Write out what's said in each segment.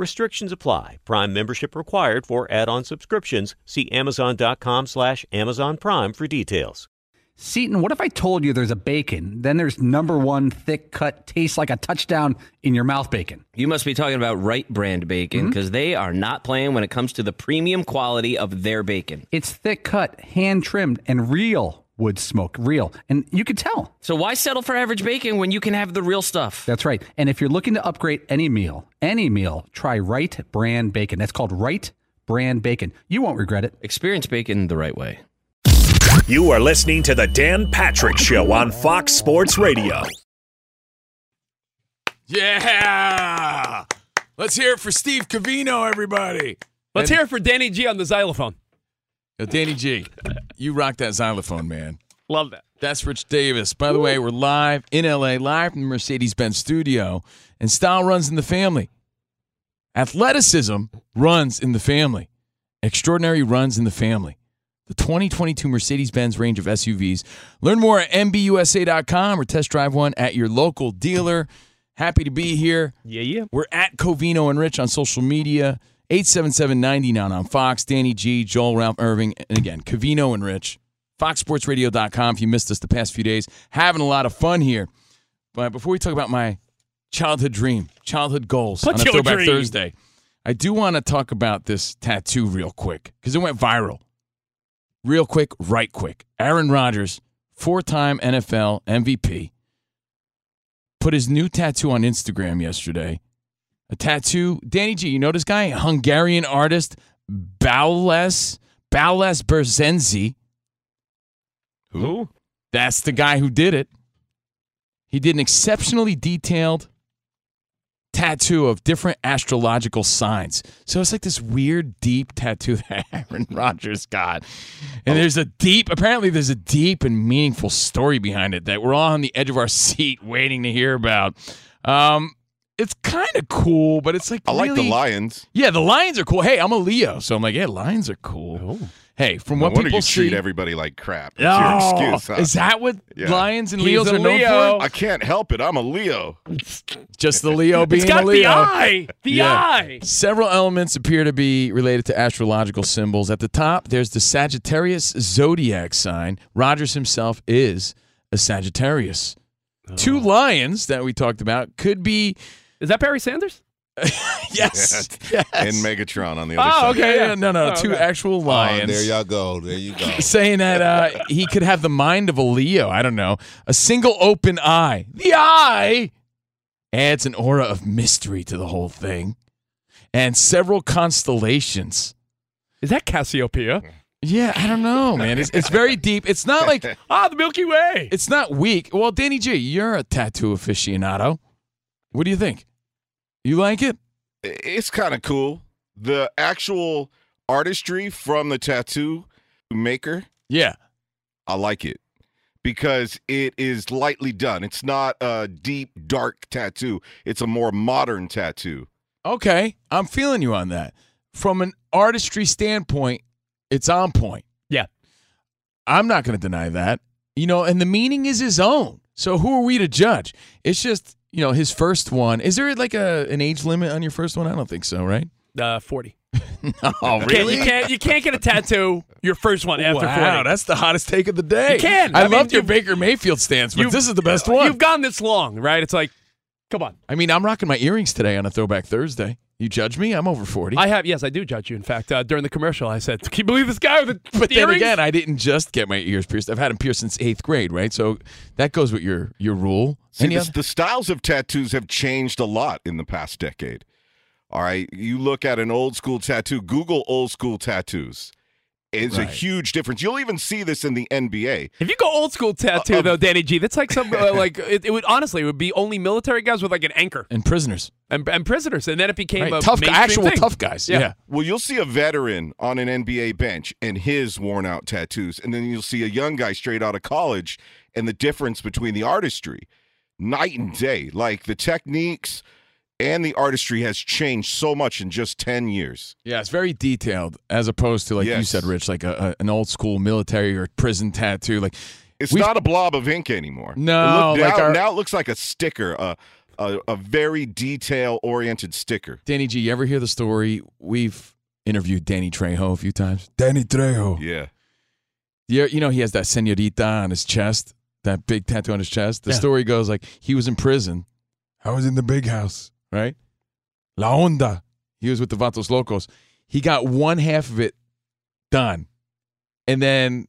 Restrictions apply. Prime membership required for add-on subscriptions. See Amazon.com slash Amazon Prime for details. Seaton, what if I told you there's a bacon, then there's number one thick cut, tastes like a touchdown in your mouth bacon? You must be talking about Wright Brand bacon mm-hmm. because they are not playing when it comes to the premium quality of their bacon. It's thick cut, hand trimmed, and real wood smoke, real. And you could tell. So why settle for average bacon when you can have the real stuff? That's right. And if you're looking to upgrade any meal, any meal, try Wright Brand Bacon. That's called Wright Brand Bacon. You won't regret it. Experience bacon the right way. You are listening to the Dan Patrick Show on Fox Sports Radio. Yeah! Let's hear it for Steve Covino, everybody. Let's And- hear it for Danny G on the xylophone. Yo, Danny G, you rock that xylophone, man. Love that. That's Rich Davis. By the way, we're live in LA, live from the Mercedes Benz studio, and style runs in the family. Athleticism runs in the family. Extraordinary runs in the family. The 2022 Mercedes Benz range of SUVs. Learn more at MBUSA.com or test drive one at your local dealer. Happy to be here. Yeah, yeah. We're at Covino and Rich on social media. 877-99 on Fox, Danny G, Joel Ralph Irving, and again, Covino and Rich. FoxSportsRadio.com if you missed us the past few days. Having a lot of fun here. But before we talk about my childhood dream, childhood goals What's on a Throwback dream? Thursday, I do want to talk about this tattoo real quick because it went viral. Real quick, right quick. Aaron Rodgers, four-time NFL MVP, put his new tattoo on Instagram yesterday. A tattoo. Danny G, you know this guy? Hungarian artist Balázs, Balázs Bercsényi. Who? That's the guy who did it. He did an exceptionally detailed tattoo of different astrological signs. So it's like this weird, deep tattoo that Aaron Rodgers got. And there's a deep, apparently, there's a deep and meaningful story behind it that we're all on the edge of our seat waiting to hear about. Um, it's kind of cool, but it's like I like the Lions. Yeah, the lions are cool. Hey, I'm a Leo, so I'm like, yeah, lions are cool. Oh. Hey, from No what wonder people you treat everybody like crap. That's Oh, your excuse. huh? is that what Yeah. lions and He's Leos a are known Leo. for? I can't help it. I'm a Leo. Just the Leo being It's got a Leo. the eye. The Yeah. eye. Several elements appear to be related to astrological symbols. At the top, there's the Sagittarius zodiac sign. Rodgers himself is a Sagittarius. Two oh. lions that we talked about could be Is that Barry Sanders? yes, yes. And Megatron on the other side. Oh, side. okay. Yeah, no, no, Oh, two okay. actual Oh, lions. there y'all go. There you go. saying that uh, he could have the mind of a Leo. I don't know. A single open eye. The eye adds an aura of mystery to the whole thing. And several constellations. Is that Cassiopeia? Yeah, I don't know, man. It's, it's very deep. It's not like Ah, the Milky Way. it's not weak. Well, Danny G, you're a tattoo aficionado. What do you think? You like it? It's kind of cool. The actual artistry from the tattoo maker, Yeah. I like it because it is lightly done. It's not a deep, dark tattoo. It's a more modern tattoo. Okay, I'm feeling you on that. From an artistry standpoint, it's on point. Yeah. I'm not going to deny that. You know, and the meaning is his own. So who are we to judge? It's just you know his first one. Is there like a an age limit on your first one? I don't think so, right? Uh, Forty. Oh, You can't, you can't. You can't get a tattoo. Your first one after wow, forty. that's the hottest take of the day. You can. I, I mean, loved your Baker Mayfield stance, but this is the best one. You've gone this long, right? It's like, come on. I mean, I'm rocking my earrings today on a Throwback Thursday. You judge me? I'm over 40. I have. Yes, I do judge you. In fact, uh, during the commercial, I said, "Can you believe this guy with the but then earrings?" again, I didn't just get my ears pierced. I've had them pierced since eighth grade, right? So that goes with your your rule. See, Any the, other- the styles of tattoos have changed a lot in the past decade. All right, you look at an old school tattoo. Google old school tattoos. It's a huge difference. You'll even see this in the NBA. If you go old school tattoo Uh, though, Danny G, that's like some uh, like it, it would honestly it would be only military guys with like an anchor and prisoners, and, and prisoners, and then it became right? a tough, actual thing. tough guys. Yeah. Yeah. Well, you'll see a veteran on an NBA bench and his worn out tattoos, and then you'll see a young guy straight out of college, and the difference between the artistry, night and day. Like the techniques and the artistry has changed so much in just ten years. Yeah, it's very detailed as opposed to like you said, Rich, like a, a, an old school military or prison tattoo. Like It's not a blob of ink anymore. No, It look- like now, our- now it looks like a sticker, a a, a very detail oriented sticker. Danny G, you ever hear the story? We've interviewed Danny Trejo a few times. Danny Trejo. Yeah. Yeah, you know he has that senorita on his chest, that big tattoo on his chest. The Yeah. story goes like he was in prison. I was in the big house, right? La Onda. He was with the Vatos Locos. He got one half of it done, and then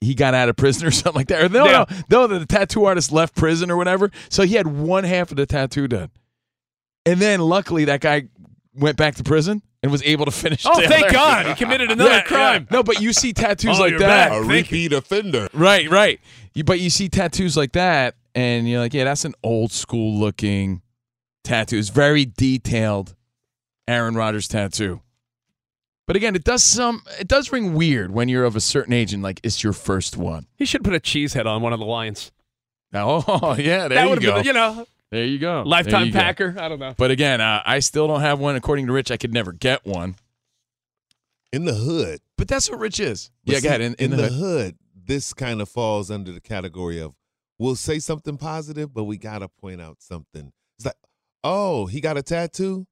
he got out of prison or something like that. Or no, Yeah. no, no. The tattoo artist left prison or whatever, so he had one half of the tattoo done, and then luckily that guy went back to prison and was able to finish. Oh, the thank other- God, he committed another Yeah, crime. yeah. No, but you see tattoos Oh, like that. back. A Thank repeat offender. Right, right. You, but you see tattoos like that, and you're like, yeah, that's an old school looking tattoo. It's very detailed, Aaron Rodgers tattoo. But again, it does some. It does ring weird when you're of a certain age and like it's your first one. He should put a cheese head on one of the lions. Now, oh yeah, there that you would go. have been, you know, there you go. Lifetime you go. Packer. I don't know. But again, uh, I still don't have one. According to Rich, I could never get one. In the hood. But that's what Rich is. But yeah, see, go ahead. In, in, the, hood. hood, this kind of falls under the category of we'll say something positive, but we gotta point out something. It's like, oh, he got a tattoo.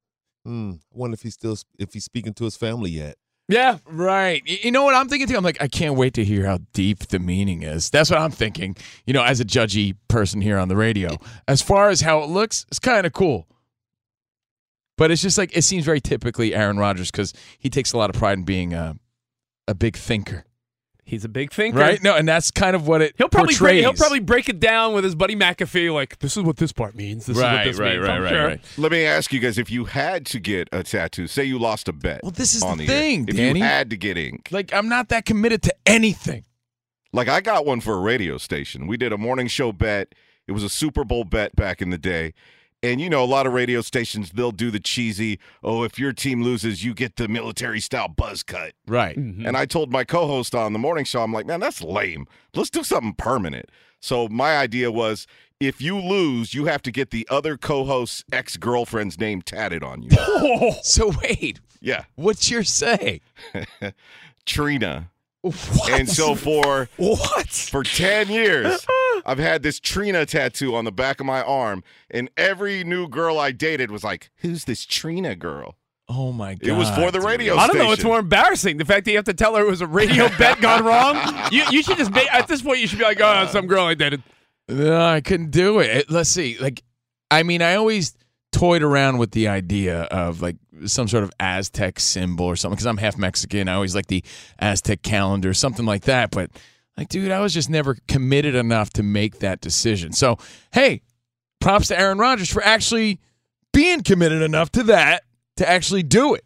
Hmm. I wonder if he's still if he's speaking to his family yet. Yeah, Right. You know what I'm thinking too? I'm like, I can't wait to hear how deep the meaning is. That's what I'm thinking, you know, as a judgy person here on the radio. As far as how it looks, it's kind of cool. But it's just like, it seems very typically Aaron Rodgers because he takes a lot of pride in being a, a big thinker. He's a big thinker. Right? No, and that's kind of what it He'll probably break, portrays. he'll probably break it down with his buddy McAfee. Like this is what this part means. This right, is what this right, means. right, I'm right, sure. right. Let me ask you guys: if you had to get a tattoo, say you lost a bet. Well, this is on the the air, thing, If Danny. you had to get ink, Like, I'm not that committed to anything. like I got one for a radio station. We did a morning show bet. It was a Super Bowl bet back in the day. And you know, a lot of radio stations they'll do the cheesy, oh, if your team loses, you get the military style buzz cut. Right. Mm-hmm. And I told my co-host on the morning show, I'm like, man, that's lame. Let's do something permanent. So my idea was, if you lose, you have to get the other co-host's ex-girlfriend's name tatted on you. So, wait, yeah, what's your say? Trina. What? And so for what? for 10 years, I've had this Trina tattoo on the back of my arm, and every new girl I dated was like, "Who's this Trina girl?" Oh, my God. It was for the dude. radio I don't know what's station. more embarrassing: the fact that you have to tell her it was a radio bet gone wrong. You you should just make, at this point you should be like, oh, some girl I dated. No, I couldn't do it. It- Let's see. Like, I mean, I always toyed around with the idea of like some sort of Aztec symbol or something because I'm half Mexican. I always like the Aztec calendar, or something like that. But like, dude, I was just never committed enough to make that decision. So, hey, props to Aaron Rodgers for actually being committed enough to that to actually do it.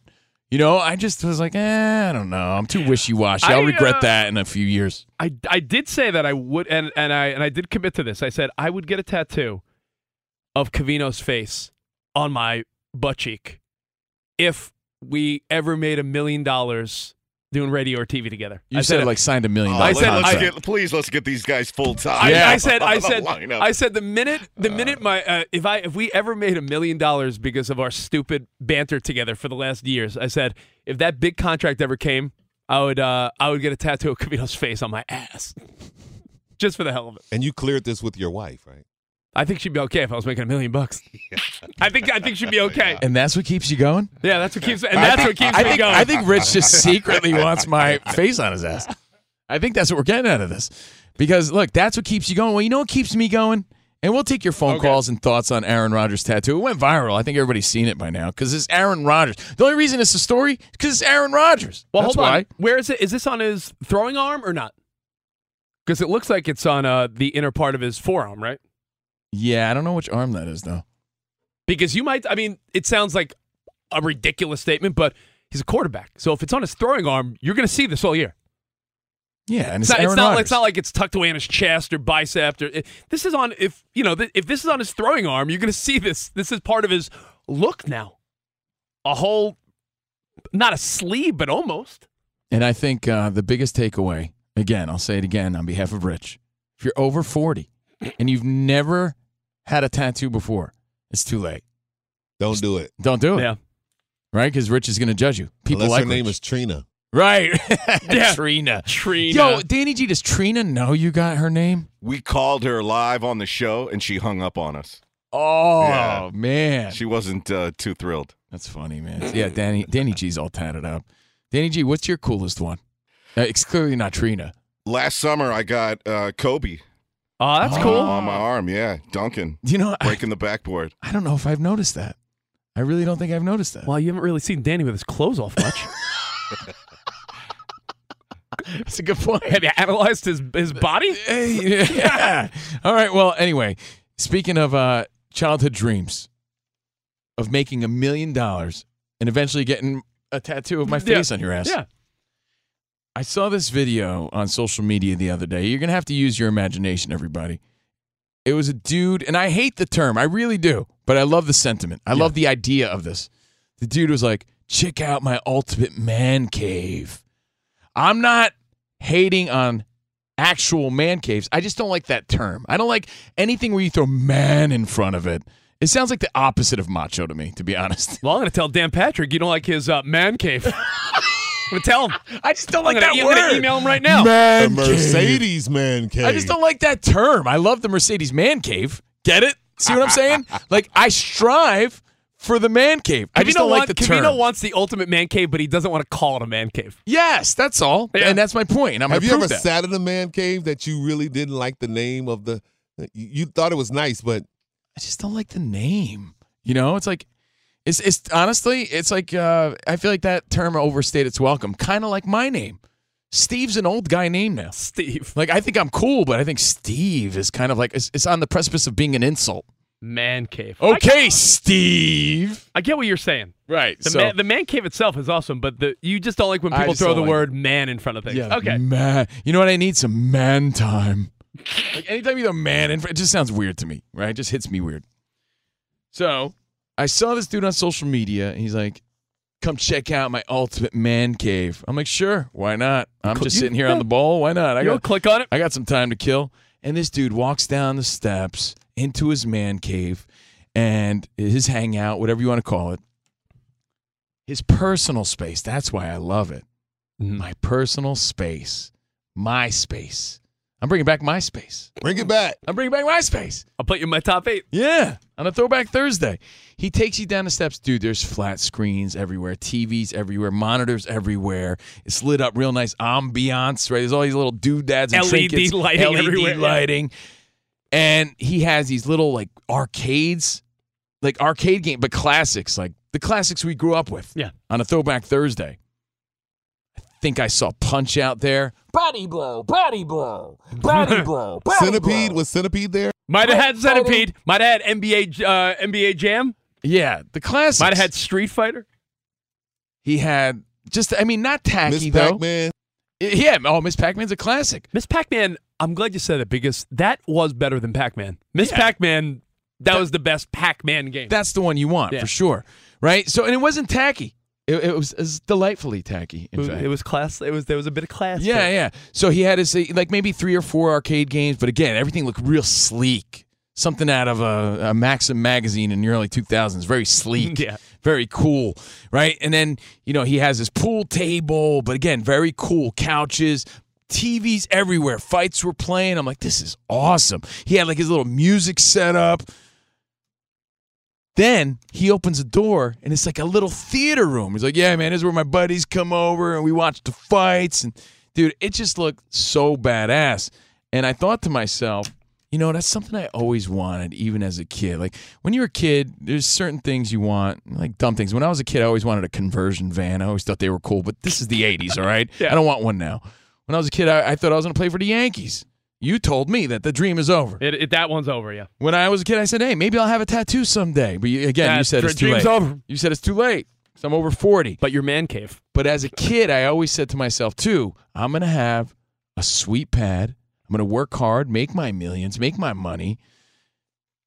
You know, I just was like, eh, I don't know. I'm too wishy washy. I'll I, regret uh, that in a few years. I, I did say that I would, and, and I and I did commit to this. I said I would get a tattoo of Covino's face on my butt cheek if we ever made a million dollars doing radio or TV together. You I said, like signed a million. Dollars. I said- let's get, please let's get these guys full time. I, Yeah. I said, I the said. I said, the minute, the minute my, uh, if I, if we ever made a million dollars because of our stupid banter together for the last years, I said, if that big contract ever came, I would, uh, I would get a tattoo of Covino's face on my ass. just for the hell of it. And you cleared this with your wife, right? I think she'd be okay if I was making a million bucks. I think I think she'd be okay. And that's what keeps you going? Yeah, that's what keeps and that's what keeps I me think, going. I think Rich just secretly wants my face on his ass. I think that's what we're getting out of this. Because look, that's what keeps you going. Well, you know what keeps me going? And we'll take your phone Okay. calls and thoughts on Aaron Rodgers' tattoo. It went viral. I think everybody's seen it by now because it's Aaron Rodgers. The only reason it's a story is because it's Aaron Rodgers. well, that's hold why. on. Where is it? Is this on his throwing arm or not? Because it looks like it's on uh, the inner part of his forearm, right? Yeah, I don't know which arm that is though. Because you might. I mean, it sounds like a ridiculous statement, but he's a quarterback. So if it's on his throwing arm, you're going to see this all year. Yeah, and It's it's, not, it's, not, Rodgers. it's not like it's tucked away in his chest or bicep. Or, it- this is on if you know th- if this is on his throwing arm, you're going to see this. This is part of his look now. A whole, not a sleeve, but almost. And I think uh, the biggest takeaway, again, I'll say it again on behalf of Rich. If you're over 40 and you've never had a tattoo before, it's too late. Don't do it. Don't do it. Yeah. Right? Because Rich is going to judge you. People Unless like her name Rich. is Trina. Right. Yeah. Trina. Trina. Yo, Danny G, does Trina know you got her name? We called her live on the show, and she hung up on us. Oh, Yeah. man. She wasn't uh, too thrilled. That's funny, man. Yeah, Danny Danny G's all tatted up. Danny G, what's your coolest one? Uh, it's clearly not Trina. Last summer, I got uh, Kobe oh, that's Oh. cool. on my arm. Yeah, Duncan You know, I, breaking the backboard. I don't know if I've noticed that. I really don't think I've noticed that. Well, you haven't really seen Danny with his clothes off much. That's a good point. Have you analyzed his his body? Hey, yeah. All right. Well, anyway, speaking of uh, childhood dreams of making a million dollars and eventually getting a tattoo of my Yeah. face on your ass. Yeah. I saw this video on social media the other day. You're going to have to use your imagination, everybody. It was a dude, and I hate the term. I really do, but I love the sentiment. I love the idea of this. The dude was like, check out my ultimate man cave. I'm not hating on actual man caves. I just don't like that term. I don't like anything where you throw man in front of it. It sounds like the opposite of macho to me, to be honest. Well, I'm going to tell Dan Patrick you don't like his uh, man cave. I'm going to tell him. I just don't I'm like gonna, that I'm word. gonna email him right now. Man the cave. Mercedes man cave. I just don't like that term. I love the Mercedes man cave. Get it? See what I'm saying? like I strive for the man cave. I just don't like want- the term. Covino wants the ultimate man cave, but he doesn't want to call it a man cave. yes, that's all. Yeah. And that's my point. And I'm Have you ever that. sat in a man cave that you really didn't like the name of the? You, you thought it was nice, but I just don't like the name. You know, it's like it's it's honestly, it's like uh I feel like that term overstayed its welcome. Kind of like my name. Steve's an old guy name now. Steve. Like I think I'm cool, but I think Steve is kind of like it's, it's on the precipice of being an insult. Man cave. Okay, Steve. I get what you're saying. Right. The, so man, the man cave itself is awesome, but the you just don't like when people throw the like word man in front of things. yeah, okay. man. You know what? I need some man time. like anytime you throw man in, front, it just sounds weird to me. Right? It just hits me weird. So I saw this dude on social media. And he's like, "Come check out my ultimate man cave." I'm like, "Sure, why not? I'm just You- sitting here on the ball. Why not? I got click on it. I got some time to kill." And this dude walks down the steps into his man cave and his hangout, whatever you want to call it. His personal space. That's why I love it. Mm-hmm. My personal space. My space. I'm bringing back MySpace. bring it back. I'm bringing back MySpace. I'll put you in my top eight. Yeah, on a throwback Thursday. He takes you down the steps. Dude, there's flat screens everywhere, TVs everywhere, monitors everywhere. It's lit up real nice ambiance, right? There's all these little doodads and LED trinkets, lighting LED everywhere, yeah. lighting. And he has these little like arcades, like arcade game, but classics, like the classics we grew up with. Yeah. On a throwback Thursday. I think I saw Punch out there. Body blow, body blow, body blow, body Centipede blow. was Centipede there. Might have had Centipede. Might have had NBA uh, NBA Jam. Yeah, the classics. Might have had Street Fighter. He had just, I mean, not Miss tacky though. Pac-Man. Yeah, oh, Miss Pac-Man's a classic. Miss Pac-Man. I'm glad you said it because that was better than Pac-Man. Miss Yeah. Pac-Man. That, was the best Pac-Man game. That's the one you want Yeah. for sure, right? So, and it wasn't tacky. It, it was, it was delightfully tacky. In it, was, fact. it was class. It was there was a bit of class. yeah, there. yeah. So he had his like maybe three or four arcade games, but again, everything looked real sleek. Something out of a, a Maxim magazine in the early 2000s. Very sleek. Yeah. Very cool, right? And then, you know, he has his pool table, but again, very cool couches, TVs everywhere. Fights were playing. I'm like, this is awesome. He had like his little music set up. Then he opens a door and it's like a little theater room. He's like, yeah, man, this is where my buddies come over and we watch the fights. And dude, it just looked so badass. And I thought to myself, you know, that's something I always wanted, even as a kid. Like when you're a kid, there's certain things you want, like dumb things. When I was a kid, I always wanted a conversion van. I always thought they were cool, but this is the 80s, all right? I don't want one now. When I was a kid, I, I thought I was going to play for the Yankees. You told me that the dream is over. It, it, that one's over, yeah. When I was a kid, I said, hey, maybe I'll have a tattoo someday. But you, again, you said it's too dream's late. over. You said it's too late. So I'm over 40. But your man cave. But as a kid, I always said to myself, too, I'm going to have a sweet pad. I'm going to work hard, make my millions, make my money,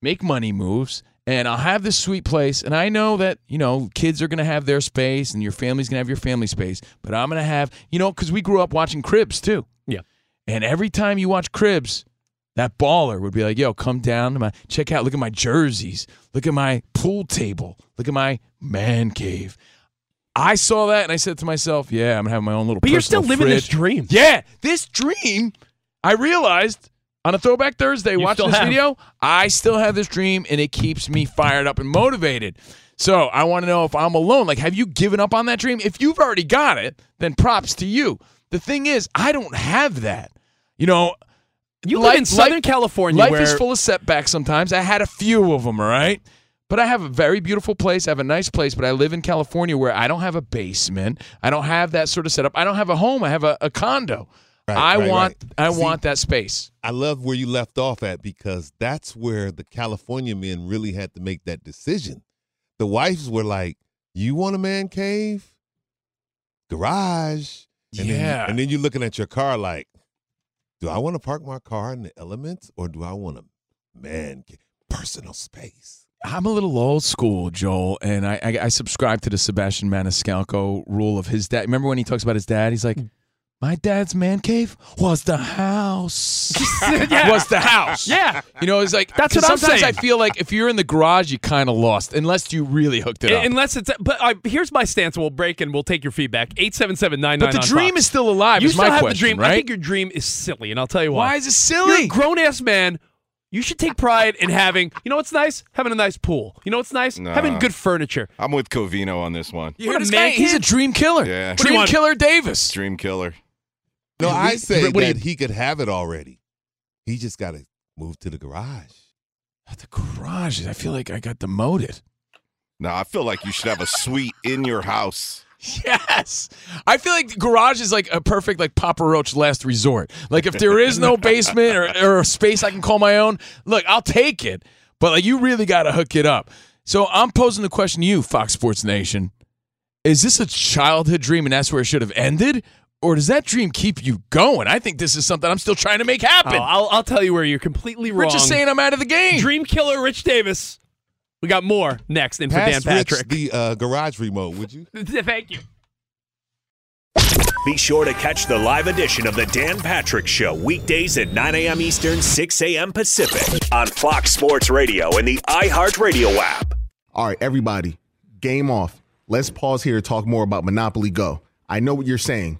make money moves, and I'll have this sweet place. And I know that, you know, kids are going to have their space and your family's going to have your family space. But I'm going to have, you know, because we grew up watching Cribs, too. And every time you watch Cribs, that baller would be like, yo, come down to my, check out, look at my jerseys, look at my pool table, look at my man cave. I saw that and I said to myself, yeah, I'm gonna have my own little. But you're still living this dream. Yeah, this dream. I realized on a Throwback Thursday, watching still this have. video, I still have this dream and it keeps me fired up and motivated. So I want to know if I'm alone. Like, have you given up on that dream? If you've already got it, then props to you. The thing is, I don't have that. You know, You live in Southern life- California Life where is full of setbacks sometimes. I had a few of them, all right? But I have a very beautiful place. I have a nice place, but I live in California where I don't have a basement. I don't have that sort of setup. I don't have a home. I have a, a condo. Right, I right, want right. I See- want that space. I love where you left off at because that's where the California men really had to make that decision. The wives were like, "You want a man cave, garage, and then, Yeah. you, and then you're looking at your car like, do I want to park my car in the elements or do I want a man cave, personal space?" I'm a little old school, Joel, and I, I I subscribe to the Sebastian Maniscalco rule of his dad. Remember when he talks about his dad? He's like, hmm. "My dad's man cave was the house. Was the house. Yeah. You know, it's like that's what I'm sometimes saying. I feel like if you're in the garage, you kind of lost, unless you really hooked it up. Unless it's, but uh, here's my stance. We'll break and we'll take your feedback. Eight seven seven nine nine. But the dream is still alive. You is still my have question, the dream. right? I think your dream is silly, and I'll tell you why. Why is it You're silly? a grown ass man. You should take pride in having. You know what's nice? Having a nice pool. You know what's nice? Nah. Having good furniture. I'm with Covino on this one. You What hear a this man guy? He's a dream killer. Yeah. What do you Dream killer Davis. Dream killer. No, I say what that you- he could have it already. He just got to move to the garage. The garage, I feel like I got demoted. No, I feel like you should have a suite in your house. Yes. I feel like the garage is like a perfect like Papa Roach last resort. Like if there is no basement or, or a space I can call my own, look, I'll take it. But like you really got to hook it up. So I'm posing the question to you, Fox Sports Nation. Is this a childhood dream and that's where it should have ended? Or does that dream keep you going? I think this is something I'm still trying to make Oh, happen. I'll, I'll tell you where you're completely wrong. Rich is saying I'm out of the game. Dream killer Rich Davis. We got more next in for Dan Pass Rich Patrick. the uh, garage remote, would you? Thank you. Be sure to catch the live edition of the Dan Patrick Show weekdays at 9 a.m. Eastern, 6 a.m. Pacific on Fox Sports Radio and the iHeartRadio app. All right, everybody, game off. Let's pause here to talk more about Monopoly Go. I know what you're saying.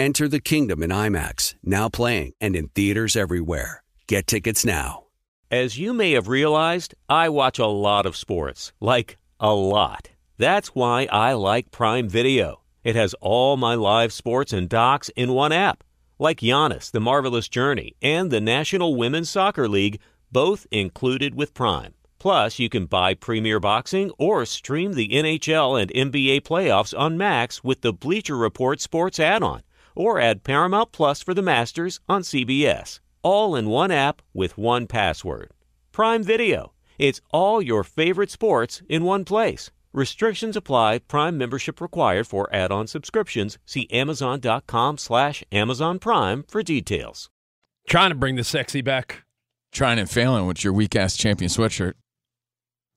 Enter the kingdom in IMAX, now playing and in theaters everywhere. Get tickets now. As you may have realized, I watch a lot of sports. Like, a lot. That's why I like Prime Video. It has all my live sports and docs in one app. Like Giannis, The Marvelous Journey, and the National Women's Soccer League, both included with Prime. Plus, you can buy Premier Boxing or stream the NHL and NBA playoffs on Max with the Bleacher Report Sports add on or add Paramount Plus for the Masters on CBS. All in one app with one password. Prime Video. It's all your favorite sports in one place. Restrictions apply. Prime membership required for add-on subscriptions. See Amazon.com slash Amazon Prime for details. Trying to bring the sexy back. Trying and failing with your weak ass champion sweatshirt.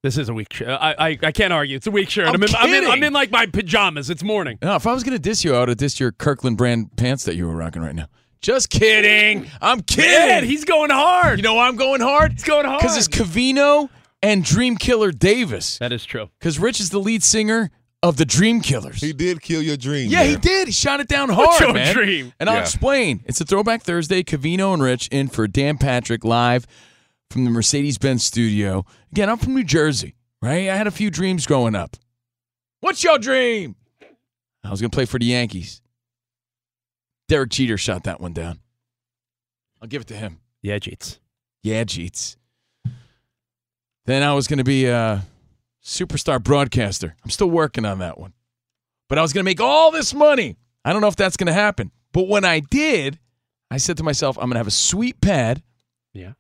This is a weak shirt. I, I I can't argue. It's a weak shirt. I'm I'm, in, I'm, in, I'm in like my pajamas. It's morning. No, if I was gonna diss you, I would have dissed your Kirkland brand pants that you were rocking right now. Just kidding. I'm kidding. Man, he's going hard. you know why I'm going hard? He's going hard. Because it's Covino and Dream Killer Davis. that is true. Because Rich is the lead singer of the Dream Killers. He did kill your dream. yeah, he did. He shot it down hard, What's hard, your man. dream? And I'll Yeah. explain. It's a Throwback Thursday. Covino and Rich in for Dan Patrick live from the Mercedes-Benz studio. Again, I'm from New Jersey, right? I had a few dreams growing up. What's your dream? I was going to play for the Yankees. Derek Jeter shot that one down. I'll give it to him. Yeah, Jeets. Yeah, Jeets. Then I was going to be a superstar broadcaster. I'm still working on that one. But I was going to make all this money. I don't know if that's going to happen. But when I did, I said to myself, I'm going to have a sweet pad. Yeah.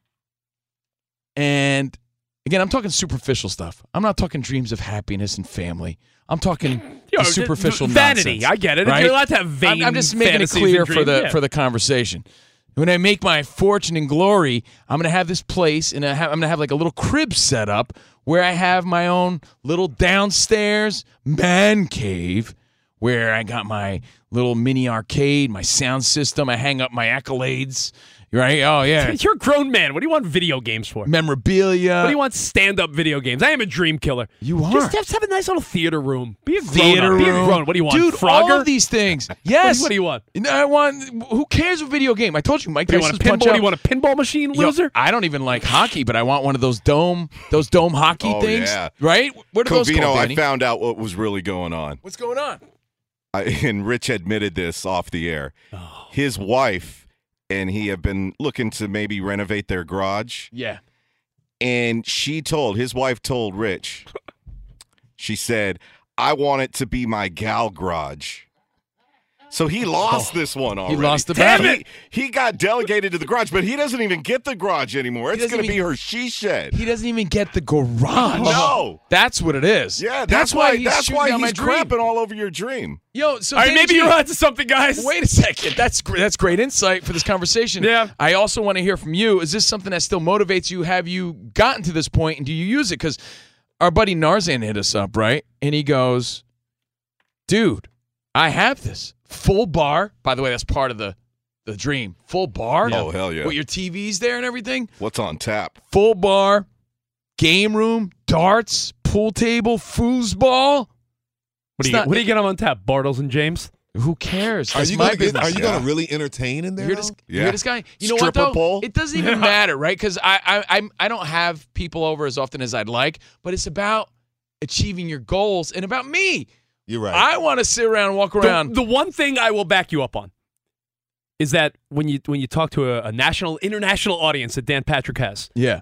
And again, I'm talking superficial stuff. I'm not talking dreams of happiness and family. I'm talking Yo, the superficial vanity. nonsense, I get it. right? You're allowed to have vain I'm, I'm just making it clear for the Yeah. for the conversation. When I make my fortune and glory, I'm gonna have this place, and I have, I'm gonna have like a little crib set up where I have my own little downstairs man cave, where I got my little mini arcade, my sound system. I hang up my accolades. Right? Oh yeah, You're a grown man. What do you want video games for? memorabilia. What do you want stand-up video games? I am a dream killer. You are. Just have, have a nice little theater room. Be a grown Theater up. Be a room. grown. What do you want? dude? Frogger? All of these things. Yes. What do you want? I want. Who cares what video game? I told you, Mike. Do you want a pinball? Punch Do you want a pinball machine, Yo, loser? I don't even like hockey, but I want one of those dome, those dome hockey Oh, things. yeah. Right? What are those Covino, called, I Danny? found out what was really going on. What's going on? I, and Rich admitted this off the air. Oh. His wife and he have been looking to maybe renovate their garage. Yeah. And she told, his wife told Rich, she said, I want it to be my gal garage. So he lost oh, this one already. He lost the Damn battle. He, he got delegated to the garage, but he doesn't even get the garage anymore. It's going to be her she shed. He doesn't even get the garage. No. That's what it is. Yeah, that's, why, he's that's why down my he's dream. crapping all over your dream. Yo, so All right, maybe you're onto something, guys. Wait a second. That's gr- that's great insight for this conversation. Yeah. I also want to hear from you. Is this something that still motivates you? Have you gotten to this point, and do you use it? Because our buddy Narzan hit us up, right? And he goes, "Dude, I have this full bar. By the way, that's part of the the dream. Full bar. Oh, hell yeah. With your TVs there and everything. What's on tap? Full bar, game room, darts, pool table, foosball. What It's do you not- what do you get 'em on tap? Bartles and James. Who cares? Are That's you my gonna get, business. Are you Yeah. gonna really entertain in there? You hear this? though? You hear this guy? You know Stripper what though? pole? It doesn't even matter, right? Because I, I I'm I don't have people over as often as I'd like, but it's about achieving your goals and about me. You're right. I want to sit around and walk around. the one thing I will back you up on is that when you when you talk to a, a national international audience that Dan Patrick has, yeah.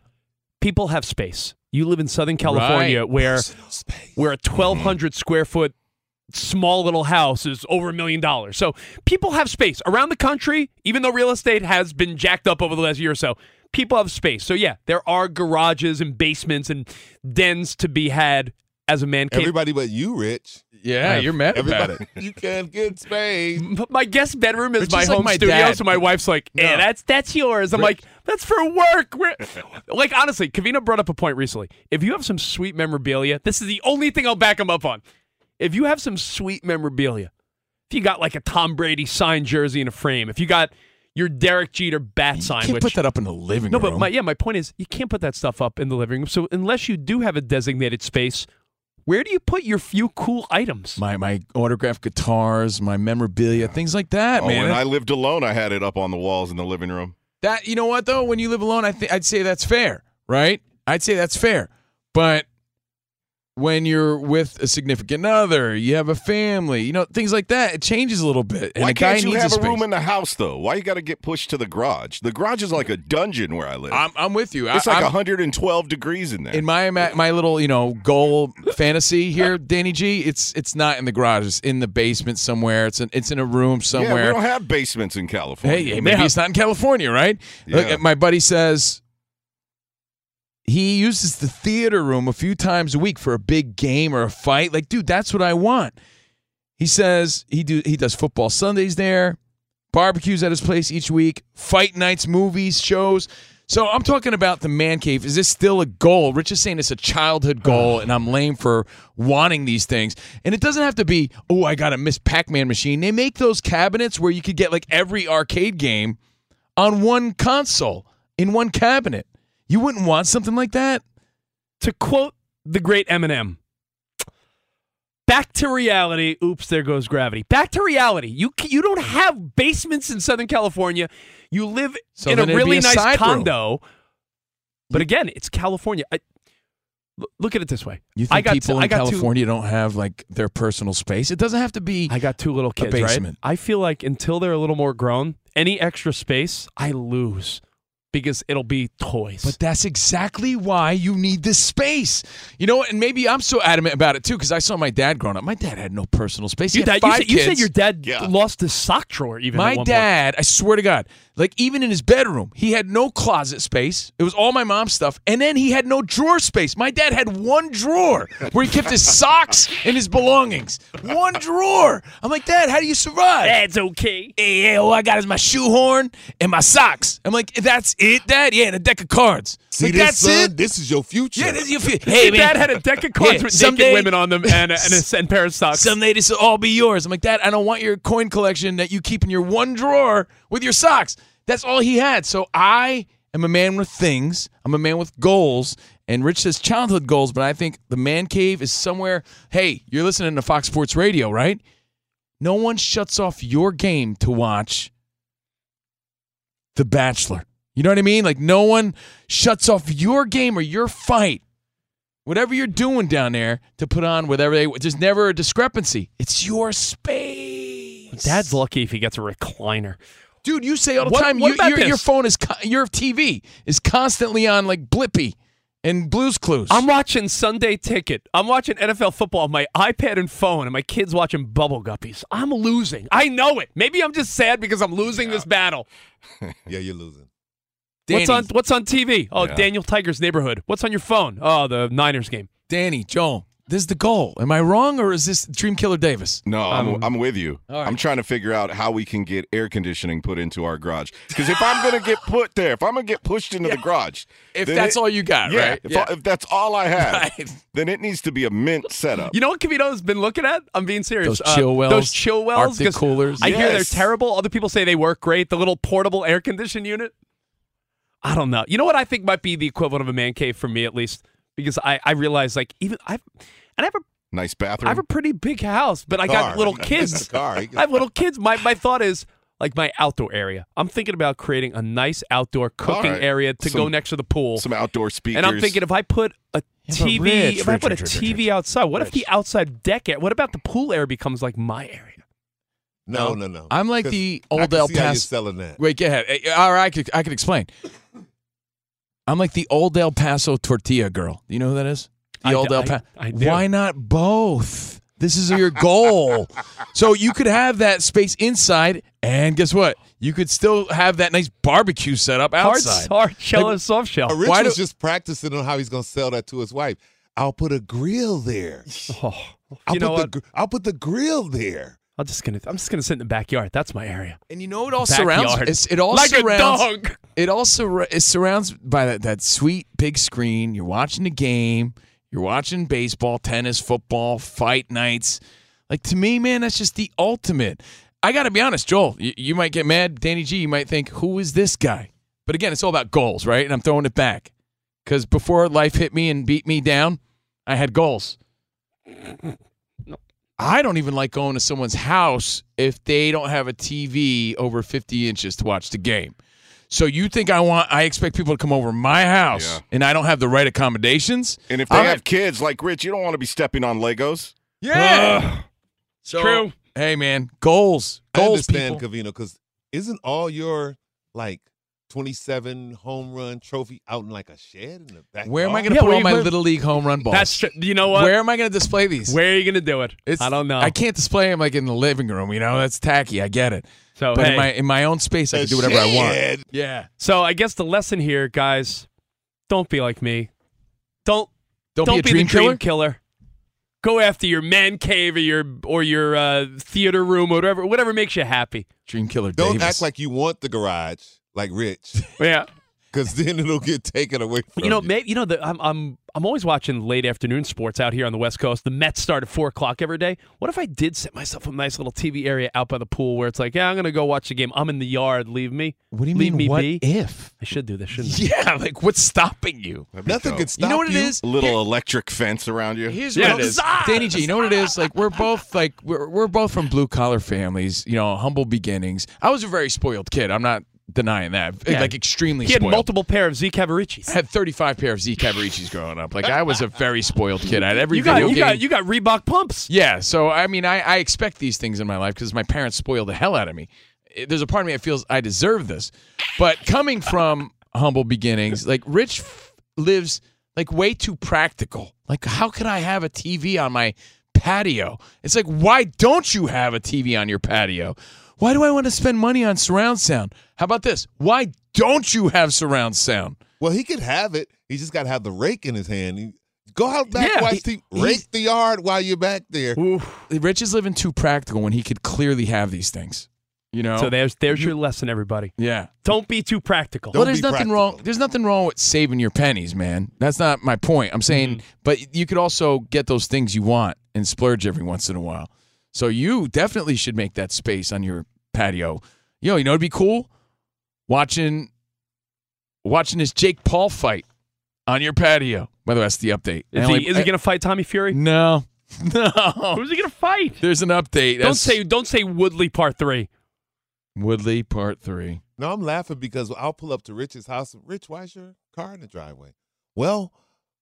people have space. You live in Southern California Right. where where a mm-hmm. 1200 square foot small little house is over a million dollars. So people have space around the country, even though real estate has been jacked up over the last year or so. People have space. So yeah, there are garages and basements and dens to be had as a man cave. Everybody but you, Rich. Yeah, you're mad about it. you can't get space. But my guest bedroom is It's my just like home my studio, dad. so my wife's like, "Yeah, No. that's that's yours." I'm like, "That's for work." We're, like honestly, Covino brought up a point recently. If you have some sweet memorabilia, this is the only thing I'll back him up on. If you have some sweet memorabilia, if you got like a Tom Brady signed jersey in a frame, if you got your Derek Jeter bat You sign, can't which put that up in the living no, room. No, but my yeah, my point is you can't put that stuff up in the living room. So unless you do have a designated space, where do you put your few cool items? my my autographed guitars, my memorabilia, things like that, Oh, man. when I lived alone, I had it up on the walls in the living room. That you know what though, when you live alone, I think I'd say that's fair, right? I'd say that's fair. But when you're with a significant other, you have a family, you know, things like that, it changes a little bit. And Why can't you have a, room in the house though? Why you got to get pushed to the garage? The garage is like a dungeon where I live. I'm, I'm with you. it's I, like I'm- 112 degrees in there. in my my little you know goal fantasy here, Danny G. It's it's not in the garage. It's in the basement somewhere. It's in, it's in a room yeah, somewhere. we don't have basements in California. Hey, hey, maybe it's not in California, right? Look, my buddy says he uses the theater room a few times a week for a big game or a fight. Like, dude, that's what I want. He says he do he does football Sundays there, barbecues at his place each week, fight nights, movies, shows. So I'm talking about the man cave. Is this still a goal? Rich is saying it's a childhood goal, and I'm lame for wanting these things. And it doesn't have to be, oh, I got a Miss Pac-Man machine. They make those cabinets where you could get like every arcade game on one console in one cabinet. You wouldn't want something like that? to quote the great Eminem, back to reality. Oops, there goes gravity. Back to reality. You you don't have basements in Southern California. You live So in a then it'd be really a nice side room. condo. But again, it's California. I, look at it this way. You think people in California don't have like their personal space? It doesn't have to be. I got two little kids. Right? I feel like until they're a little more grown, any extra space, I lose because it'll be toys. But that's exactly why you need this space. You know? And maybe I'm so adamant about it too because I saw my dad growing up. My dad had no personal space. He you, had dad, you, five said, you said your dad Yeah. lost his sock drawer. Even at My one point. dad, I swear to God, like even in his bedroom, he had no closet space. It was all my mom's stuff. And then he had no drawer space. My dad had one drawer where he kept his socks and his belongings. One drawer. I'm like, Dad, how do you survive? That's okay. Hey, yeah, all I got is my shoehorn and my socks. I'm like, that's it, Dad? Yeah, and a deck of cards. See like, this, that's son? it? This is your future. Yeah, this is your fu- Hey, man. dad had a deck of cards Yeah, with someday- naked women on them and a, and a, and pair of socks. Someday this will all be yours. I'm like, Dad, I don't want your coin collection that you keep in your one drawer with your socks. That's all he had. So I am a man with things. I'm a man with goals. And Rich says childhood goals, but I think the man cave is somewhere. Hey, you're listening to Fox Sports Radio, right? No one shuts off your game to watch The Bachelor. You know what I mean? Like, no one shuts off your game or your fight whatever you're doing down there to put on whatever they there's never a discrepancy it's your space Dad's lucky if he gets a recliner. Dude you say all the What- time what you, about your, your phone is co- your tv is constantly on like Blippi and blues clues I'm watching Sunday Ticket. I'm watching NFL football on my iPad and phone, and my kids watching Bubble Guppies. I'm losing. I know it. Maybe I'm just sad because I'm losing this battle. yeah, you're losing. Danny, What's on What's on TV? Oh, Yeah. Daniel Tiger's Neighborhood. What's on your phone? Oh, the Niners game. danny joel this is the goal. Am I wrong, or is this Dream Killer Davis? No, I'm, Um, I'm with you. all right. I'm trying to figure out how we can get air conditioning put into our garage. Because if I'm going to get put there, if I'm going to get pushed into the garage, If that's it- all you got, yeah, right? If, Yeah. I- if that's all I have, Right. then it needs to be a mint setup. You know what Cavito's been looking at? I'm being serious. Those chill wells, Those chill wells. Arctic 'cause coolers. I hear they're terrible. Other people say they work great. The little portable air conditioned unit. I don't know. You know what I think might be the equivalent of a man cave for me, at least, because I I realize like even I've and I have a nice bathroom. I have a pretty big house, but I Car. got little kids. car. I have little kids. My my thought is like my outdoor area. I'm thinking about creating a nice outdoor cooking right. area to go next to the pool. Some outdoor speakers. And I'm thinking if I put a Yeah, but TV, Rich, if I Rich, put a Rich, Rich, TV Rich. outside, what if the outside deck area? What about the pool area becomes like my area? no, no, no. I'm like the I old can El see you're Paso. selling that. Wait, go ahead. All right, I could, I could explain. I'm like the old El Paso tortilla girl. Do you know who that is? The I old do- El Paso. I do. Why not both? This is your goal. so you could have that space inside, and guess what? You could still have that nice barbecue set up outside. hard shell Like- and soft shell. Rich Why was do- just practicing on how he's going to sell that to his wife. I'll put a grill there. Oh, I'll you know put what? the I'll put the grill there. I'm just gonna I'm just gonna sit in the backyard. That's my area. And you know it all Backyard. surrounds. It's, it all like surrounds. a dog. It also is surrounds by that, that sweet big screen. You're watching the game. You're watching baseball, tennis, football, fight nights. Like to me, man, that's just the ultimate. I got to be honest, Joel. You, you might get mad, Danny G. You might think, "Who is this guy?" But again, it's all about goals, right? And I'm throwing it back because before life hit me and beat me down, I had goals. I don't even like going to someone's house if they don't have a TV over 50 inches to watch the game. So you think I want? I expect people to come over my house, Yeah. and I don't have the right accommodations. and if they I'm have at- kids like Rich, you don't want to be stepping on Legos. yeah, so, True. Hey man, goals, I goals, understand, people. Covino, because isn't all your like 27 home run trophy out in like a shed in the back? Where am I going to Yeah, put where all you- my where- little league home run balls? That's tr- you know what? Where am I going to display these? Where are you gonna do it? It's, I don't know. I can't display them like in the living room. You know, that's tacky. I get it. So but hey, in my in my own space, I can do whatever I want. Yeah. so I guess the lesson here, guys, don't be like me. Don't Don't, don't be a dream the killer. dream killer. Go after your man cave or your or your uh, theater room or whatever whatever makes you happy. Dream killer. Don't Davis. act like you want the garage like Rich, Yeah. because then it'll get taken away from But you know, maybe you know the, I'm I'm I'm always watching late afternoon sports out here on the West Coast. The Mets start at four o'clock every day. What if I did set myself a nice little TV area out by the pool where it's like, yeah, I'm gonna go watch the game. I'm in the yard. Leave me. What do you Leave mean? me what be. if? I should do this, shouldn't I? Yeah, like what's stopping you? Nothing could stop You know what it is? A little electric fence around you. Here's Yeah, what it it is. is, Danny G. You know what it is? Like we're both like we're we're both from blue collar families. You know, humble beginnings. I was a very spoiled kid. I'm not denying that. Yeah. Like extremely He had spoiled. multiple pair of Z Cavariccis. I had 35 pair of Z Cavariccis growing up. Like I was a very spoiled kid. I had every You got video you game. got you got Reebok pumps. Yeah, so I mean, I, I expect these things in my life because my parents spoiled the hell out of me. There's a part of me that feels I deserve this, but coming from humble beginnings, like Rich f- lives like way too practical. Like, how can I have a TV on my patio? It's like, why don't you have a TV on your patio? Why do I want to spend money on surround sound? How about this? Why don't you have surround sound? Well, he could have it. He just got to have the rake in his hand. He- go out back, Yeah, watch he- TV, rake the yard while you're back there. Rich is living too practical when he could clearly have these things. You know? So there's there's your lesson, everybody. yeah. Don't be too practical. well, Don't there's nothing practical. wrong. There's nothing wrong with saving your pennies, man. That's not my point. I'm saying, Mm-hmm. but you could also get those things you want and splurge every once in a while. So you definitely should make that space on your patio. Yo, you know it'd be cool watching watching this Jake Paul fight on your patio. By the way, that's the update. Is, I he, only- is he gonna fight Tommy Fury? No, no. Who's he gonna fight? There's an update. Don't That's say don't say Woodley Part Three. Woodley Part Three. No, I'm laughing because I'll pull up to Rich's house. Rich, why's your car in the driveway? Well,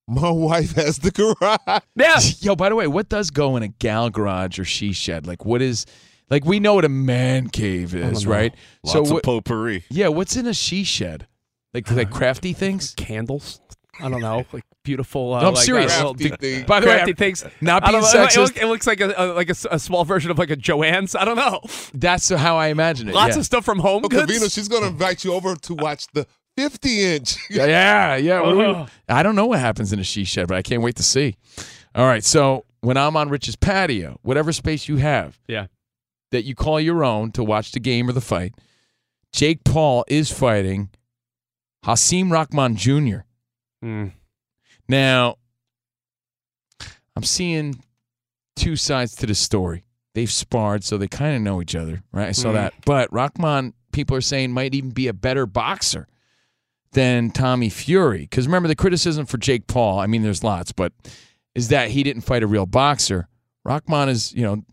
my wife has the garage. Yeah. Yo, by the way, what does go in a gal garage or she shed? Like, what is, like, we know what a man cave is, right? Lots what, of potpourri. yeah, what's in a she shed? Like, like crafty things? Candles. I don't know. Like beautiful. Uh, No, I'm like, serious. uh, Crafty big- By the way, crafty I'm things. not being don't it, sexist. look- it looks like a, a like a, s- a small version of like a Joanne's. I don't know. That's how I imagine it. Lots yeah. of stuff from Home Goods. Covino, she's going to invite you over to watch the 50 inch. Yeah, yeah. yeah. We- I don't know what happens in a she shed, but I can't wait to see. All right. So when I'm on Rich's patio, whatever space you have Yeah. that you call your own to watch the game or the fight, Jake Paul is fighting Hasim Rahman Jr. Mm. Now, I'm seeing two sides to the story. They've sparred, so they kind of know each other, right? I saw Mhm. that. But Rahman, people are saying, might even be a better boxer than Tommy Fury. Because remember, the criticism for Jake Paul, I mean, there's lots, but is that he didn't fight a real boxer. Rahman is, you know,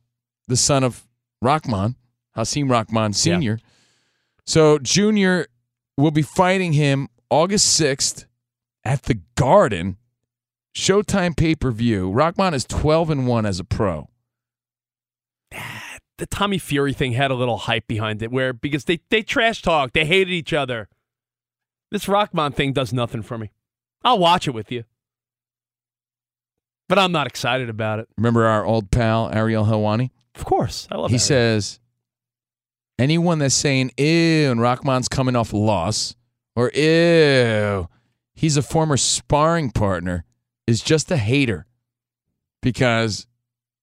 the son of Rahman, Hasim Rahman Sr. So Junior will be fighting him August 6th at the Garden. Showtime pay per view. Rahman is 12 and 1 as a pro. The Tommy Fury thing had a little hype behind it, where because they they trash talk, they hated each other. This Rahman thing does nothing for me. I'll watch it with you, but I'm not excited about it. Remember our old pal Ariel Helwani? Of course, I love. he Ariel. says anyone that's saying ew and Rahman's coming off a loss or ew he's a former sparring partner is just a hater because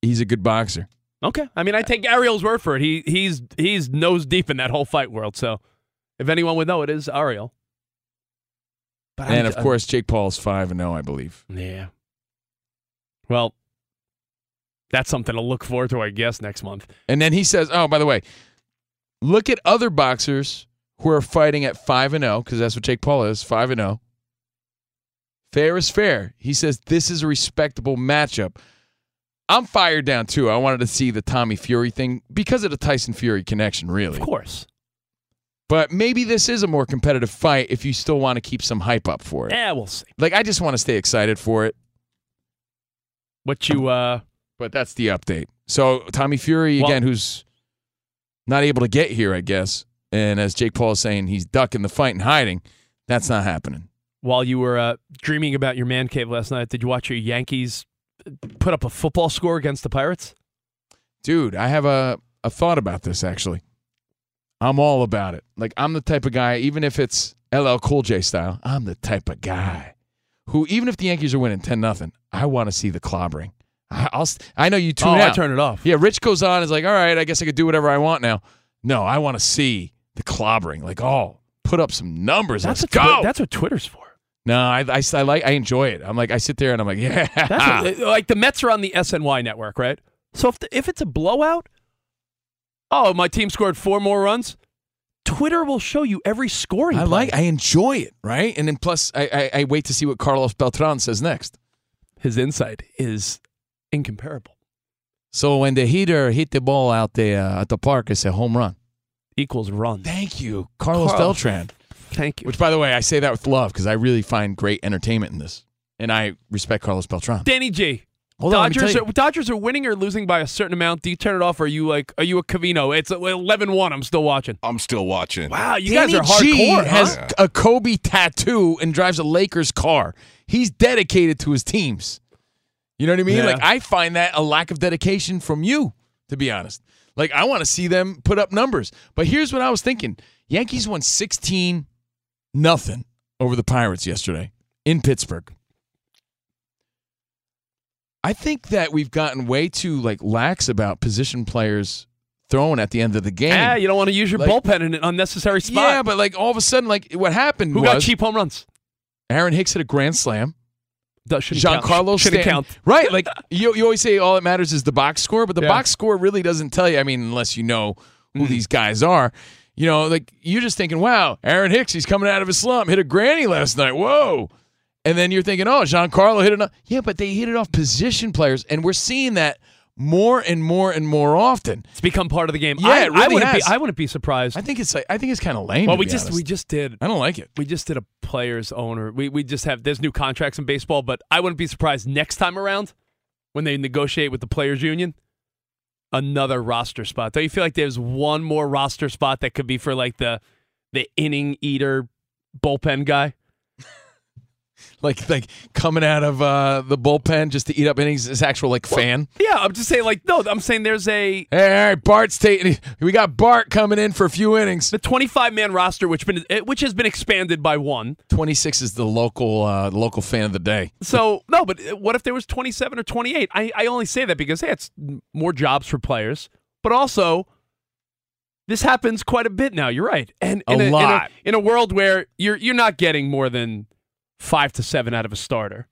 he's a good boxer. Okay. I mean, I take Ariel's word for it. He he's he's nose deep in that whole fight world. So, if anyone would know, it is Ariel. But And of course Jake Paul's 5 and 0 I believe. yeah. Well, that's something to look forward to, I guess, next month. And then he says, "Oh, by the way, look at other boxers who are fighting at 5 and 0 because that's what Jake Paul is, 5 and 0. Fair is fair. He says this is a respectable matchup. I'm fired down too. I wanted to see the Tommy Fury thing because of the Tyson Fury connection, really. Of course. But maybe this is a more competitive fight if you still want to keep some hype up for it. Yeah, we'll see. Like I just want to stay excited for it. What you uh But that's the update. So Tommy Fury Well- again, who's not able to get here, I guess. And as Jake Paul is saying, he's ducking the fight and hiding. That's not happening. while you were uh, dreaming about your man cave last night, did you watch your Yankees put up a football score against the Pirates? Dude, I have a, a thought about this actually. I'm all about it. Like I'm the type of guy, even if it's LL Cool J style, I'm the type of guy who, even if the Yankees are winning ten nothing, I want to see the clobbering. I, I'll, I know you tune oh, I out. turn it off. Yeah, Rich goes on. Is like, all right, I guess I could do whatever I want now. No, I want to see the clobbering. Like, oh, put up some numbers. That's Let's go. Twi- that's what Twitter's for. no, I, I, I like. I enjoy it. I'm like, I sit there and I'm like, yeah. That's what, like the Mets are on the SNY network, right? So if the, if it's a blowout, oh, my team scored four more runs. Twitter will show you every scoring. I play. like. I enjoy it. Right, and then plus, I, I, I wait to see what Carlos Beltran says next. his insight is incomparable. So when the hitter hit the ball out there uh, at the park, it's a home run. Equals run. Thank you, Carlos Carl. Beltran. Thank you. Which, by the way, I say that with love because I really find great entertainment in this, and I respect Carlos Beltran. Danny G. Hold on, let me Dodgers tell are. Dodgers are winning or losing by a certain amount. Do you turn it off? Or are you like, are you a Covino? It's 11-1. I'm still watching. I'm still watching. Wow, you Danny guys are G hardcore. has huh? a Kobe tattoo and drives a Lakers car. He's dedicated to his teams. You know what I mean? Yeah. Like I find that a lack of dedication from you, to be honest. Like I want to see them put up numbers. But here's what I was thinking. Yankees won 16 nothing over the Pirates yesterday in Pittsburgh. I think that we've gotten way too like lax about position players throwing at the end of the game. Yeah, you don't want to use your Like- bullpen in an unnecessary spot. Yeah, but like all of a sudden, like what happened Who was got cheap home runs? Aaron Hicks hit a grand slam. That shouldn't count. Giancarlo Stanton, count. right? Like you, you always say, all that matters is the box score, but the Yeah. box score really doesn't tell you. I mean, unless you know who mm. these guys are, you know, like you're just thinking, wow, Aaron Hicks, he's coming out of his slump, hit a granny last night. Whoa. And then you're thinking, oh, Giancarlo hit it. Off. Yeah, but they hit it off position players, and we're seeing that more and more and more often. It's become part of the game. Yeah, I, really I wouldn't has. be. I wouldn't be surprised. I think it's like I think it's kind of lame. well, we just honest. we just did. I don't like it. We just did a players owner. We we just have there's new contracts in baseball, but I wouldn't be surprised next time around when they negotiate with the players union another roster spot. Don't you feel like there's one more roster spot that could be for like the the inning eater bullpen guy? like like coming out of uh, the bullpen just to eat up innings. This actual like fan. Yeah, I'm just saying, like, no, I'm saying there's a Hey, all right, Bart's taking. We got Bart coming in for a few innings. the 25 man roster, which been eh, which has been expanded by one. Twenty six is the local uh, local fan of the day. So no, but uh, what if there was 27 or 28? I, I only say that because hey, it's more jobs for players, but also this happens quite a bit now. You're right, and A in in lot. in a world where you're you're not getting more than five to seven out of a starter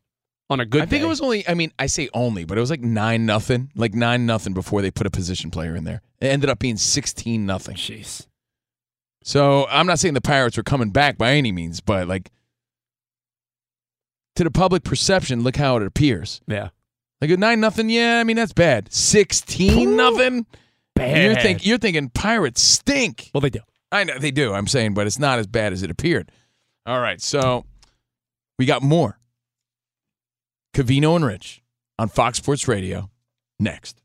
on a good. I think day. it was only. I mean, I say only, but it was like nine nothing, like nine nothing before they put a position player in there. It ended up being sixteen nothing. Jeez. So I'm not saying the Pirates were coming back by any means, but like to the public perception, look how it appears. Yeah. Like a nine nothing, yeah, I mean that's bad. Sixteen nothing. Bad. You're think you're thinking Pirates stink. Well, they do. I know they do. I'm saying, but it's not as bad as it appeared. All right, so we got more. Covino and Rich on Fox Sports Radio next.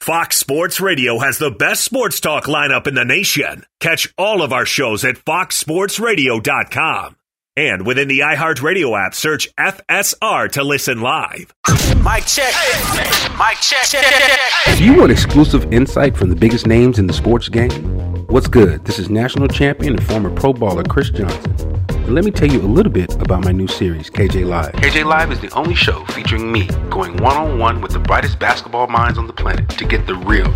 Fox Sports Radio has the best sports talk lineup in the nation. Catch all of our shows at foxsportsradio.com. And within the iHeartRadio app, search FSR to listen live. Mike check. Mike check. Do you want exclusive insight from the biggest names in the sports game? What's good? This is national champion and former pro baller Chris Johnson. And let me tell you a little bit about my new series, KJ Live. KJ Live is the only show featuring me going one on one with the brightest basketball minds on the planet to get the real.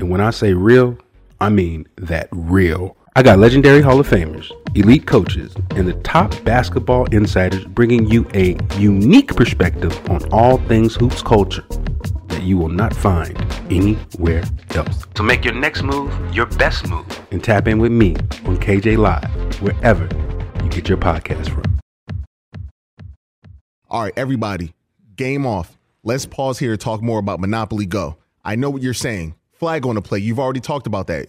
And when I say real, I mean that real. I got legendary Hall of Famers, elite coaches, and the top basketball insiders bringing you a unique perspective on all things hoops culture that you will not find anywhere else. So make your next move your best move and tap in with me on KJ Live, wherever you get your podcast from. All right, everybody, game off. Let's pause here to talk more about Monopoly Go. I know what you're saying. Flag on the play. You've already talked about that.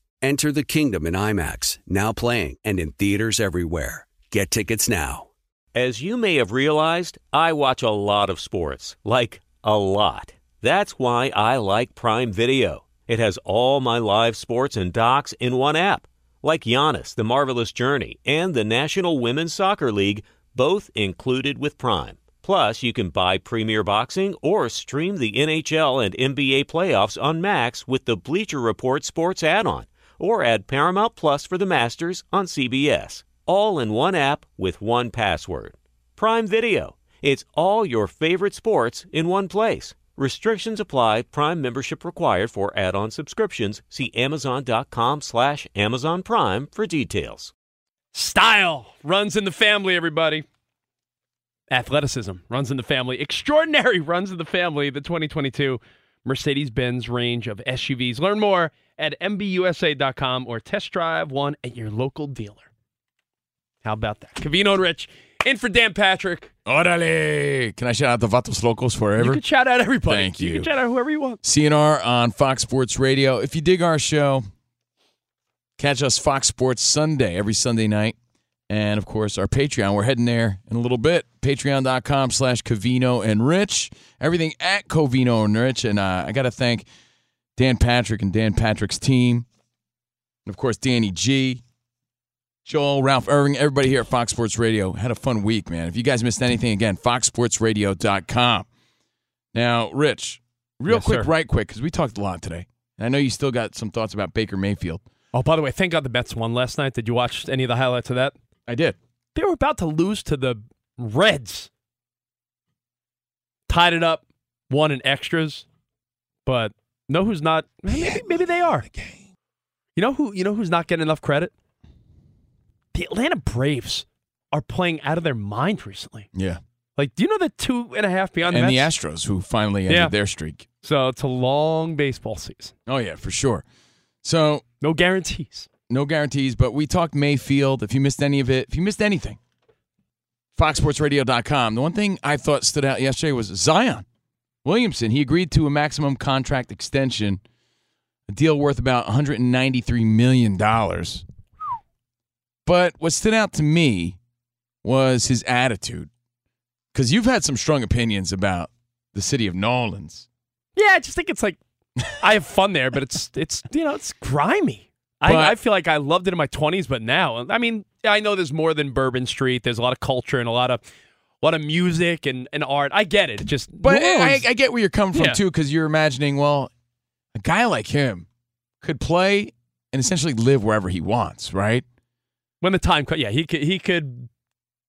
Enter the kingdom in IMAX, now playing and in theaters everywhere. Get tickets now. As you may have realized, I watch a lot of sports. Like, a lot. That's why I like Prime Video. It has all my live sports and docs in one app, like Giannis, The Marvelous Journey, and the National Women's Soccer League, both included with Prime. Plus, you can buy Premier Boxing or stream the NHL and NBA playoffs on Max with the Bleacher Report Sports add on, or add Paramount Plus for the Masters on CBS. All in one app with one password. Prime Video. It's all your favorite sports in one place. Restrictions apply. Prime membership required for add-on subscriptions. See Amazon.com slash Amazon Prime for details. Style runs in the family, everybody. Athleticism runs in the family. Extraordinary runs in the family. The 2022 Mercedes Benz range of SUVs. Learn more at MBUSA.com or test drive one at your local dealer. How about that? Covino and Rich in for Dan Patrick. Orale! Can I shout out the Vatos Locos forever? You can shout out everybody. Thank you. You can shout out whoever you want. CNR on Fox Sports Radio. If you dig our show, catch us Fox Sports Sunday every Sunday night. And of course, our Patreon. We're heading there in a little bit. Patreon.com slash Covino and Rich. Everything at Covino and Rich. And uh, I got to thank Dan Patrick and Dan Patrick's team. And of course, Danny G, Joel, Ralph Irving, everybody here at Fox Sports Radio. Had a fun week, man. If you guys missed anything, again, foxsportsradio.com. Now, Rich, real Yes, quick, sir. right quick, because we talked a lot today. And I know you still got some thoughts about Baker Mayfield. Oh, by the way, thank God the Mets won last night. Did you watch any of the highlights of that? I did. They were about to lose to the Reds. Tied it up, won in extras, but know who's not? Maybe, maybe they are. You know who? You know who's not getting enough credit? The Atlanta Braves are playing out of their mind recently. Yeah. Like, do you know the two and a half beyond and the the Astros, who finally ended Yeah. their streak. So it's a long baseball season. Oh, yeah, for sure. So, no guarantees. No guarantees, but we talked Mayfield. If you missed any of it, if you missed anything, foxsportsradio.com. The one thing I thought stood out yesterday was Zion Williamson. He agreed to a maximum contract extension, a deal worth about $193 million. But what stood out to me was his attitude. Because you've had some strong opinions about the city of New Orleans. Yeah, I just think it's like I have fun there, but it's it's you know it's grimy. But- I, I feel like I loved it in my twenties, but now I mean I know there's more than Bourbon Street. There's a lot of culture and a lot of lot of music and, and art. I get it. It just But I, I get where you're coming from Yeah. too, because you're imagining, well, a guy like him could play and essentially live wherever he wants, right? when the time yeah he could he could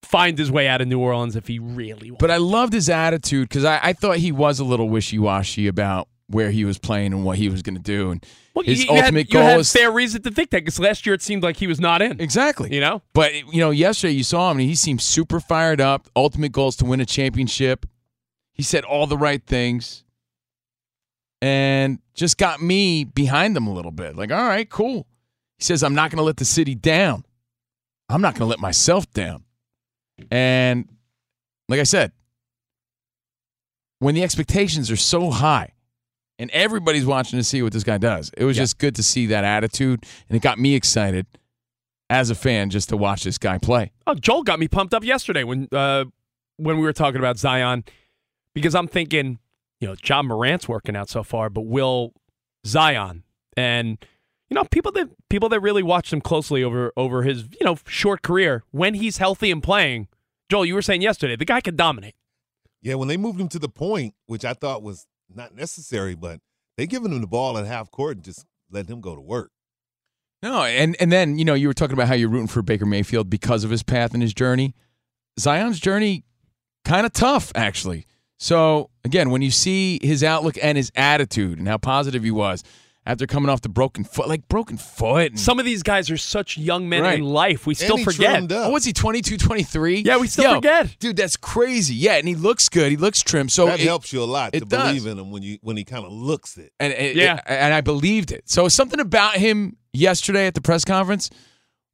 find his way out of New Orleans if he really wanted. But I loved his attitude because I, I thought he was a little wishy washy about where he was playing and what he was going to do. And Well, his you, you had, ultimate you goal had is fair reason to think that because last year it seemed like he was not in. exactly, You know, But you know, yesterday you saw him and he seemed super fired up. Ultimate goal is to win a championship. He said all the right things, and just got me behind him a little bit. Like, all right, cool. He says, "I'm not going to let the city down. I'm not going to let myself down." And like I said, when the expectations are so high, and everybody's watching to see what this guy does, it was just good to see that attitude, and it got me excited as a fan just to watch this guy play. Oh, Joel got me pumped up yesterday when uh, when we were talking about Zion because I'm thinking, you know, Ja Morant's working out so far, but will Zion and you know people that people that really watched him closely over over his you know short career when he's healthy and playing. Joel, you were saying yesterday the guy can dominate. Yeah, when they moved him to the point, which I thought was not necessary, but they giving him the ball at half court and just letting him go to work. No, and and then you know you were talking about how you're rooting for Baker Mayfield because of his path and his journey. Zion's journey kind of tough actually. So again, when you see his outlook and his attitude and how positive he was after coming off the broken foot, like broken foot. And, Some of these guys are such young men Right. in life. We still he forget. trimmed up. oh, what's he 22, 23? Yeah, we still Yo, forget. dude. That's crazy. Yeah, and he looks good. He looks trim. So that it- helps you a lot it to does. believe in him when you when he kind of looks it. and it- Yeah. it- and I believed it. So something about him yesterday at the press conference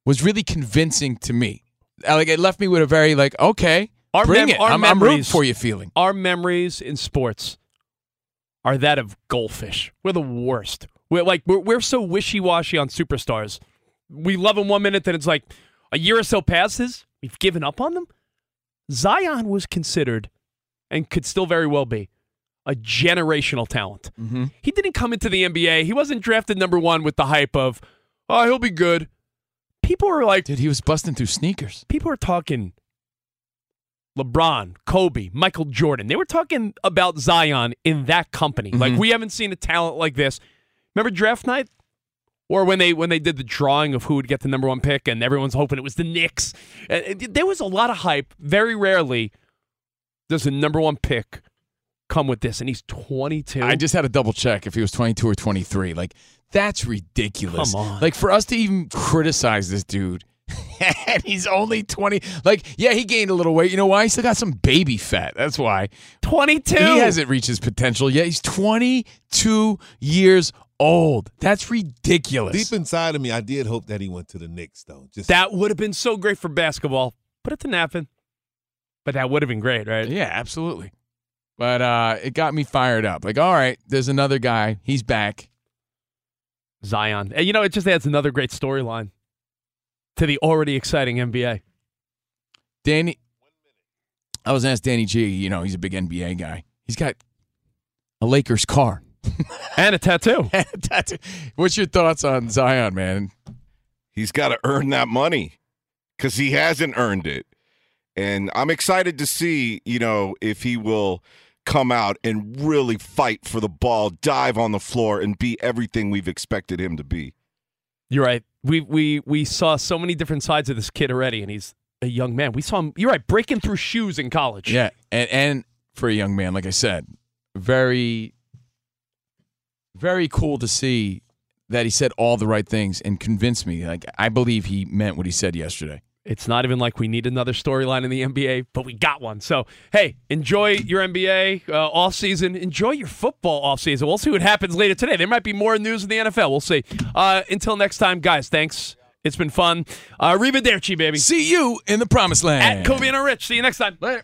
was really convincing to me. Uh, Like it left me with a very like, okay, Our bring mem- it. our I'm, I'm rooting for you. Feeling. Our memories in sports are that of goldfish. We're the worst. We're like we're, we're so wishy washy on superstars. We love them one minute, then it's like a year or so passes, we've given up on them. Zion was considered, and could still very well be, a generational talent. Mm-hmm. He didn't come into the NBA. He wasn't drafted number one with the hype of, oh, he'll be good. People were like, Dude, he was busting through sneakers. people are talking LeBron, Kobe, Michael Jordan. They were talking about Zion in that company. Like Mhm. we haven't seen a talent like this. Remember draft night? Or when they when they did the drawing of who would get the number one pick, and everyone's hoping it was the Knicks. There was a lot of hype. Very rarely does the number one pick come with this, and he's 22. I just had to double check if he was 22 or 23. Like, that's ridiculous. Come on. Like, for us to even criticize this dude, and he's only 20. Like, yeah, he gained a little weight. You know why? He still got some baby fat. That's why. 22. He hasn't reached his potential yet. He's 22 years old. That's ridiculous. Deep inside of me, I did hope that he went to the Knicks, though. Just That would have been so great for basketball. But it's a napping. But that would have been great, right? Yeah, absolutely. But uh, it got me fired up. Like, all right, there's another guy. He's back. Zion. And you know, it just adds another great storyline to the already exciting NBA. Danny, I was asked Danny G. You know, he's a big NBA guy. He's got a Lakers car and a tattoo. and a tattoo. What's your thoughts on Zion, man? He's got to earn that money because he hasn't earned it. And I'm excited to see, you know, if he will come out and really fight for the ball, dive on the floor, and be everything we've expected him to be. You're right. We we we saw so many different sides of this kid already, and he's a young man. We saw him. You're right, breaking through shoes in college. Yeah, and and for a young man, like I said, very, very cool to see that he said all the right things and convinced me. Like I believe he meant what he said yesterday. It's not even like we need another storyline in the NBA, but we got one. So, hey, enjoy your NBA uh, off season. Enjoy your football off season. We'll see what happens later today. There might be more news in the NFL. We'll see. Uh, until next time, guys, thanks. It's been fun. Uh, Arrivederci, baby. See you in the promised land. At Kobe and Rich. See you next time. Later.